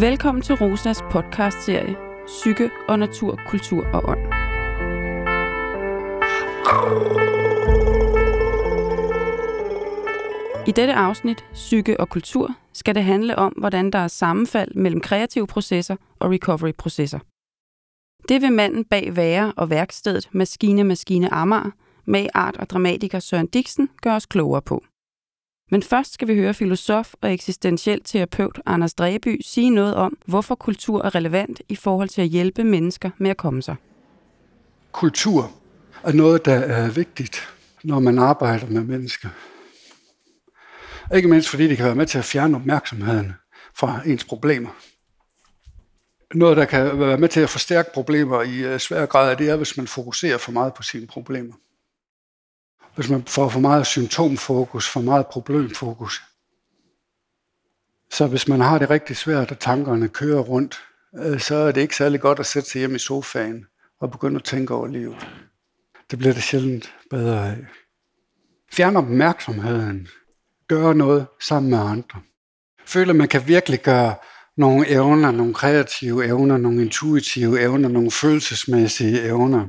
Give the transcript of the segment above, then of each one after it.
Velkommen til Rosas podcastserie Psyke og Natur, Kultur og Ånd. I dette afsnit, Psyke og Kultur, skal det handle om, hvordan der er sammenfald mellem kreative processer og recovery-processer. Det vil manden bag Være og værkstedet Maskine Maskine Amager, med art og dramatiker Søren Dixon, gør os klogere på. Men først skal vi høre filosof og eksistentiel terapeut Anders Dreby sige noget om, hvorfor kultur er relevant i forhold til at hjælpe mennesker med at komme sig. Kultur er noget, der er vigtigt, når man arbejder med mennesker. Ikke mindst fordi det kan være med til at fjerne opmærksomheden fra ens problemer. Noget, der kan være med til at forstærke problemer i øh, svær grad, det er, hvis man fokuserer for meget på sine problemer. Hvis man får for meget symptomfokus, for meget problemfokus. Så hvis man har det rigtig svært, og tankerne kører rundt, øh, så er det ikke særlig godt at sætte sig hjem i sofaen og begynde at tænke over livet. Det bliver det sjældent bedre af. Fjern opmærksomheden. Gør noget sammen med andre. Føler, man kan virkelig gøre nogle evner, nogle kreative evner, nogle intuitive evner, nogle følelsesmæssige evner.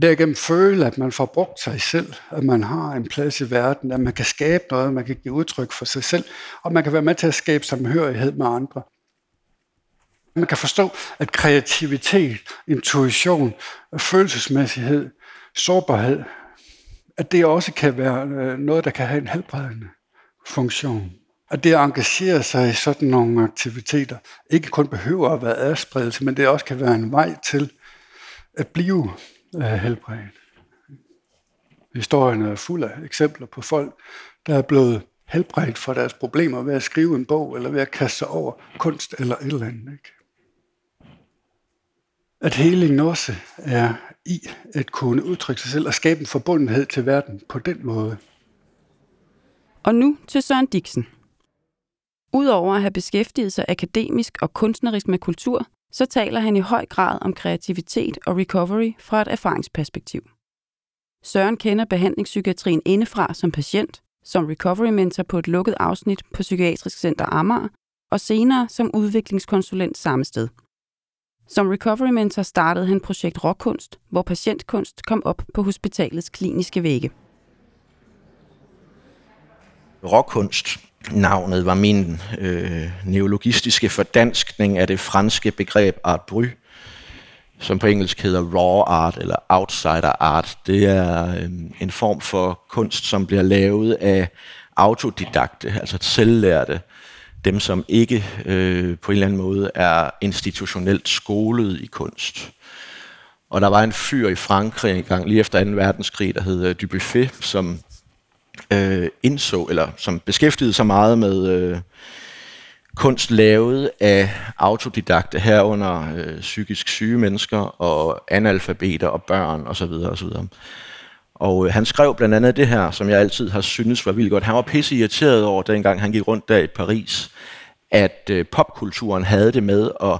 Derigennem føle, at man får brugt sig selv, at man har en plads i verden, at man kan skabe noget, man kan give udtryk for sig selv, og man kan være med til at skabe samhørighed med andre. Man kan forstå, at kreativitet, intuition, følelsesmæssighed, sårbarhed, at det også kan være øh, noget, der kan have en helbredende funktion. At det at engagere sig i sådan nogle aktiviteter ikke kun behøver at være adspredelse, men det også kan være en vej til at blive er helbredt. Historien er fuld af eksempler på folk, der er blevet helbredt for deres problemer ved at skrive en bog, eller ved at kaste sig over kunst eller et eller andet. Ikke? At helingen også er i at kunne udtrykke sig selv og skabe en forbundenhed til verden på den måde. Og nu til Søren Diksen. Udover at have beskæftiget sig akademisk og kunstnerisk med kultur, så taler han i høj grad om kreativitet og recovery fra et erfaringsperspektiv. Søren kender behandlingspsykiatrien indefra som patient, som recovery mentor på et lukket afsnit på Psykiatrisk Center Amager, og senere som udviklingskonsulent samme sted. Som recovery mentor startede han projekt Råkunst, hvor patientkunst kom op på hospitalets kliniske vægge. Råkunst Navnet var min øh, neologistiske fordanskning af det franske begreb art bry, som på engelsk hedder raw art eller outsider art. Det er øh, en form for kunst, som bliver lavet af autodidakte, altså selvlærte, dem som ikke øh, på en eller anden måde er institutionelt skolet i kunst. Og der var en fyr i Frankrig engang, lige efter 2. verdenskrig, der hed øh, Dubuffet, som øh, indså, eller som beskæftigede sig meget med øh, kunst lavet af autodidakte herunder øh, psykisk syge mennesker og analfabeter og børn osv. osv. Og øh, han skrev blandt andet det her, som jeg altid har syntes var vildt godt. Han var pisse irriteret over, dengang han gik rundt der i Paris, at øh, popkulturen havde det med at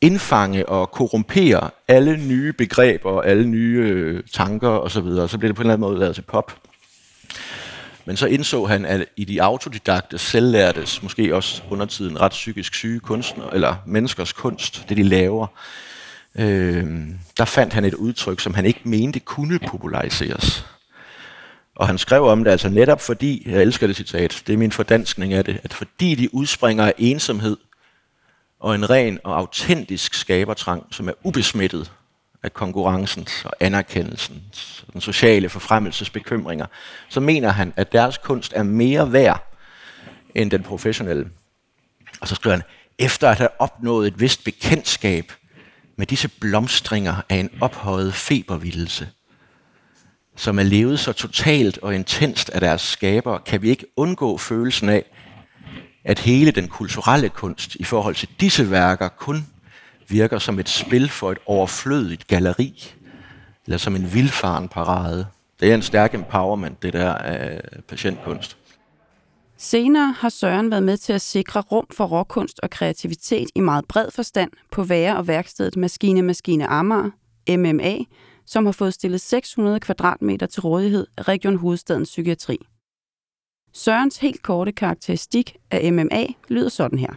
indfange og korrumpere alle nye begreber og alle nye øh, tanker osv., så, videre. så blev det på en eller anden måde lavet til pop. Men så indså han, at i de autodidakte, selvlærtes, måske også under tiden ret psykisk syge kunstnere, eller menneskers kunst, det de laver, øh, der fandt han et udtryk, som han ikke mente kunne populariseres. Og han skrev om det altså netop fordi, jeg elsker det citat, det er min fordanskning af det, at fordi de udspringer af ensomhed og en ren og autentisk skabertrang, som er ubesmittet af konkurrencens og anerkendelsens og den sociale forfremmelsesbekymringer, så mener han, at deres kunst er mere værd end den professionelle. Og så skriver han, efter at have opnået et vist bekendtskab med disse blomstringer af en ophøjet febervildelse, som er levet så totalt og intenst af deres skaber, kan vi ikke undgå følelsen af, at hele den kulturelle kunst i forhold til disse værker kun virker som et spil for et overflødigt galleri, eller som en vildfaren parade. Det er en stærk empowerment, det der af patientkunst. Senere har Søren været med til at sikre rum for råkunst og kreativitet i meget bred forstand på Være og værkstedet Maskine Maskine Amager, MMA, som har fået stillet 600 kvadratmeter til rådighed af Region Hovedstadens Psykiatri. Sørens helt korte karakteristik af MMA lyder sådan her.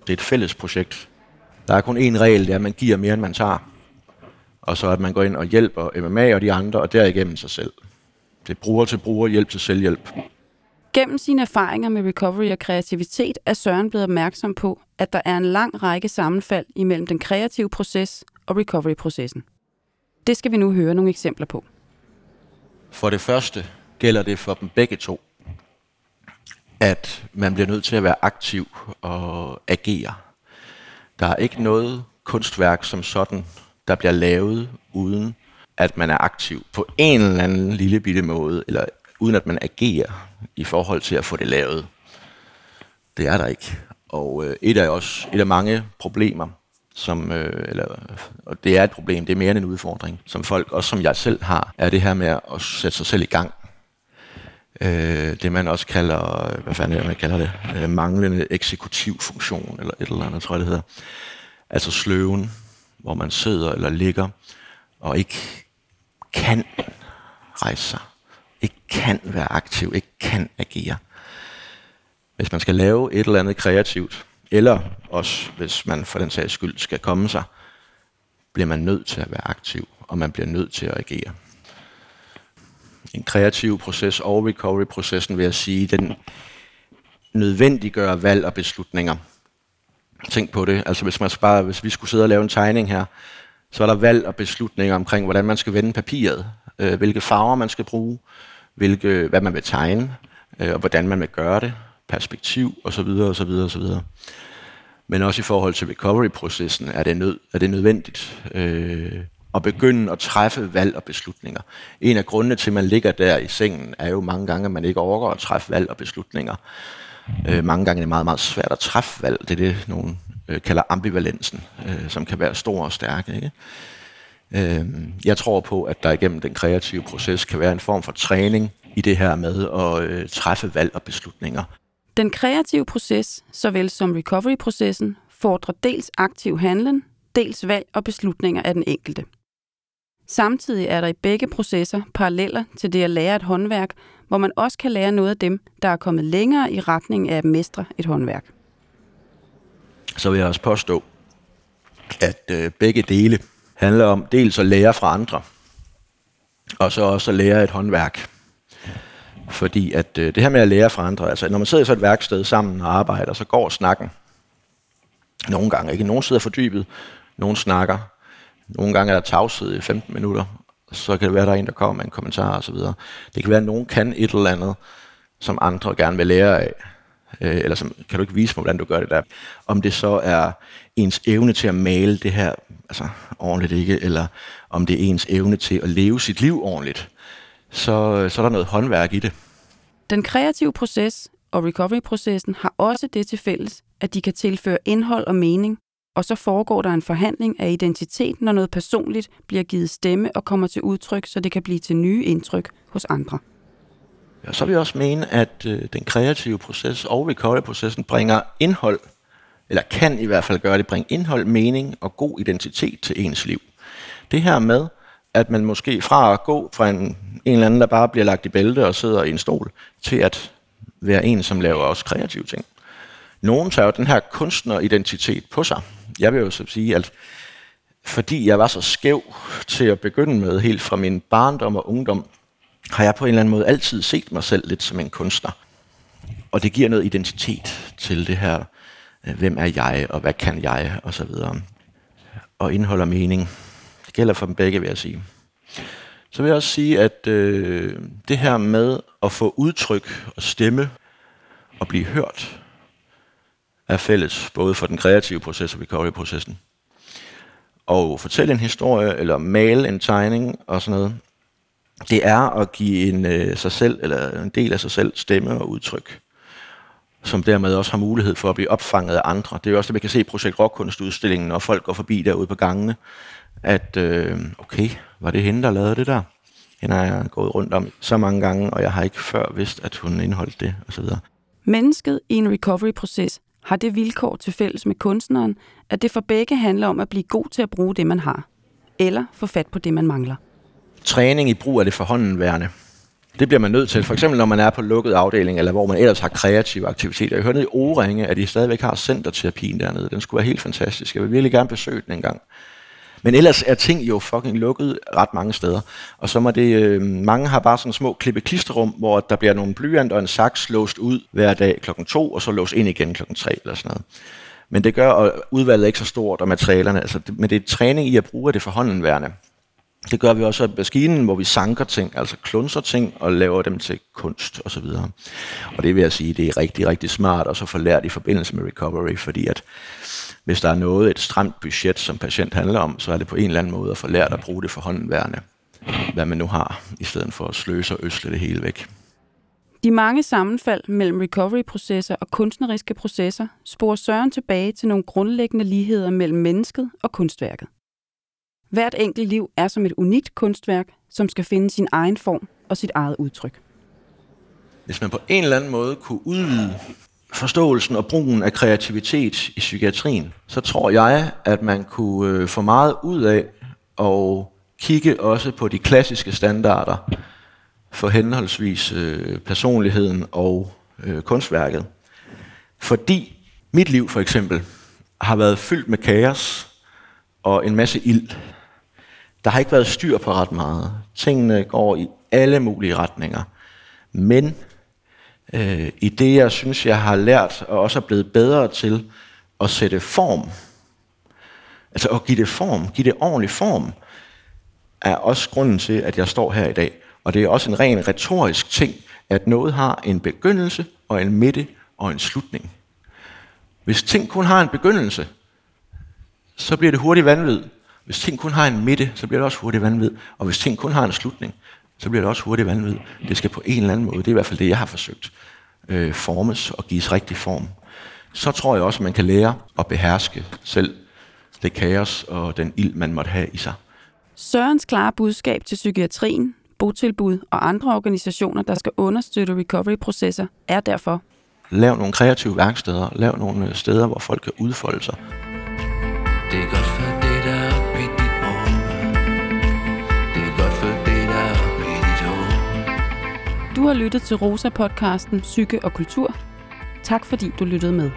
Det er et fælles projekt. Der er kun én regel, det er, at man giver mere, end man tager. Og så at man går ind og hjælper MMA og de andre, og derigennem sig selv. Det er bruger til bruger, hjælp til selvhjælp. Gennem sine erfaringer med recovery og kreativitet er Søren blevet opmærksom på, at der er en lang række sammenfald imellem den kreative proces og recovery-processen. Det skal vi nu høre nogle eksempler på. For det første gælder det for dem begge to, at man bliver nødt til at være aktiv og agere. Der er ikke noget kunstværk som sådan, der bliver lavet uden at man er aktiv på en eller anden lille bitte måde, eller uden at man agerer i forhold til at få det lavet. Det er der ikke. Og øh, et af også et af mange problemer, som, øh, eller, og det er et problem, det er mere end en udfordring, som folk, også som jeg selv har, er det her med at sætte sig selv i gang. Øh, det man også kalder, hvad fanden er det, man kalder det, øh, manglende eksekutiv funktion, eller et eller andet, tror jeg det hedder. Altså sløven, hvor man sidder eller ligger, og ikke kan rejse sig, ikke kan være aktiv, ikke kan agere. Hvis man skal lave et eller andet kreativt, eller også hvis man for den sags skyld skal komme sig, bliver man nødt til at være aktiv, og man bliver nødt til at agere. En kreativ proces og recovery-processen vil jeg sige, den nødvendiggør valg og beslutninger. Tænk på det. Altså hvis, man bare, hvis vi skulle sidde og lave en tegning her, så er der valg og beslutninger omkring, hvordan man skal vende papiret, øh, hvilke farver man skal bruge, hvilke, hvad man vil tegne, øh, og hvordan man vil gøre det, perspektiv osv. osv. osv. Men også i forhold til recovery-processen er det, nød, er det nødvendigt øh, at begynde at træffe valg og beslutninger. En af grundene til, at man ligger der i sengen, er jo mange gange, at man ikke overgår at træffe valg og beslutninger. Øh, mange gange er det meget, meget svært at træffe valg. Det er det, nogen øh, kalder ambivalensen, øh, som kan være stor og stærk. Ikke? Øh, jeg tror på, at der igennem den kreative proces kan være en form for træning i det her med at øh, træffe valg og beslutninger. Den kreative proces, såvel som recovery-processen, fordrer dels aktiv handlen, dels valg og beslutninger af den enkelte. Samtidig er der i begge processer paralleller til det at lære et håndværk, hvor man også kan lære noget af dem, der er kommet længere i retning af at mestre et håndværk. Så vil jeg også påstå, at øh, begge dele handler om dels at lære fra andre, og så også at lære et håndværk. Fordi at øh, det her med at lære fra andre, altså når man sidder i så et værksted sammen og arbejder, så går snakken. Nogle gange ikke. Nogen sidder fordybet, nogen snakker. Nogle gange er der tavshed i 15 minutter. Så kan det være, at der er en, der kommer med en kommentar osv. Det kan være, at nogen kan et eller andet, som andre gerne vil lære af. Øh, eller som, kan du ikke vise mig, hvordan du gør det der? Om det så er ens evne til at male det her altså, ordentligt ikke, eller om det er ens evne til at leve sit liv ordentligt, så, så er der noget håndværk i det. Den kreative proces og recovery-processen har også det til fælles, at de kan tilføre indhold og mening, og så foregår der en forhandling af identitet, når noget personligt bliver givet stemme og kommer til udtryk, så det kan blive til nye indtryk hos andre. Ja, så vil jeg også mene, at øh, den kreative proces og recovery-processen bringer indhold, eller kan i hvert fald gøre det, bringe indhold, mening og god identitet til ens liv. Det her med, at man måske fra at gå fra en, en eller anden, der bare bliver lagt i bælte og sidder i en stol, til at være en, som laver også kreative ting. Nogen tager jo den her kunstneridentitet på sig. Jeg vil jo så sige, at fordi jeg var så skæv til at begynde med, helt fra min barndom og ungdom, har jeg på en eller anden måde altid set mig selv lidt som en kunstner. Og det giver noget identitet til det her, øh, hvem er jeg, og hvad kan jeg, og så videre. Og indeholder mening. Det gælder for dem begge, vil jeg sige. Så vil jeg også sige, at øh, det her med at få udtryk og stemme og blive hørt, er fælles, både for den kreative proces og recovery-processen. Og fortælle en historie, eller male en tegning og sådan noget, det er at give en, øh, sig selv, eller en del af sig selv stemme og udtryk, som dermed også har mulighed for at blive opfanget af andre. Det er jo også det, vi kan se i Projekt Rockkunstudstillingen, når folk går forbi derude på gangene, at øh, okay, var det hende, der lavede det der? Hende har jeg gået rundt om så mange gange, og jeg har ikke før vidst, at hun indeholdt det, osv. Mennesket i en recovery-proces har det vilkår til fælles med kunstneren, at det for begge handler om at blive god til at bruge det, man har, eller få fat på det, man mangler. Træning i brug af det forhåndenværende Det bliver man nødt til. For eksempel når man er på lukket afdeling, eller hvor man ellers har kreative aktiviteter. Jeg hørte nede i Oringe, at de stadigvæk har centerterapien dernede. Den skulle være helt fantastisk. Jeg vil virkelig gerne besøge den en gang. Men ellers er ting jo fucking lukket ret mange steder. Og så må det, øh, mange har bare sådan små klippe klisterum, hvor der bliver nogle blyant og en saks låst ud hver dag klokken to, og så låst ind igen klokken tre eller sådan noget. Men det gør, at udvalget er ikke så stort, og materialerne, altså, det, men det er træning i at bruge det forhåndenværende. Det gør vi også af maskinen, hvor vi sanker ting, altså klunser ting og laver dem til kunst osv. Og, og det vil jeg sige, det er rigtig, rigtig smart og så få lært i forbindelse med recovery, fordi at hvis der er noget, et stramt budget, som patient handler om, så er det på en eller anden måde at få lært at bruge det for håndværende, hvad man nu har, i stedet for at sløse og øsle det hele væk. De mange sammenfald mellem recovery-processer og kunstneriske processer sporer Søren tilbage til nogle grundlæggende ligheder mellem mennesket og kunstværket. Hvert enkelt liv er som et unikt kunstværk, som skal finde sin egen form og sit eget udtryk. Hvis man på en eller anden måde kunne udvide forståelsen og brugen af kreativitet i psykiatrien, så tror jeg, at man kunne øh, få meget ud af at kigge også på de klassiske standarder for henholdsvis øh, personligheden og øh, kunstværket. Fordi mit liv for eksempel har været fyldt med kaos og en masse ild. Der har ikke været styr på ret meget. Tingene går i alle mulige retninger. Men øh, i det, jeg synes, jeg har lært og også er blevet bedre til at sætte form, altså at give det form, give det ordentlig form, er også grunden til, at jeg står her i dag. Og det er også en ren retorisk ting, at noget har en begyndelse og en midte og en slutning. Hvis ting kun har en begyndelse, så bliver det hurtigt vanvid. Hvis ting kun har en midte, så bliver det også hurtigt vanvid. Og hvis ting kun har en slutning, så bliver det også hurtigt vanvid. Det skal på en eller anden måde, det er i hvert fald det, jeg har forsøgt, øh, formes og gives rigtig form. Så tror jeg også, at man kan lære at beherske selv det kaos og den ild, man måtte have i sig. Sørens klare budskab til psykiatrien, botilbud og andre organisationer, der skal understøtte recovery-processer, er derfor Lav nogle kreative værksteder, lav nogle øh, steder, hvor folk kan udfolde sig. Det er godt Du har lyttet til Rosa-podcasten Psyke og Kultur. Tak fordi du lyttede med.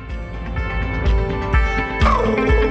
Oh.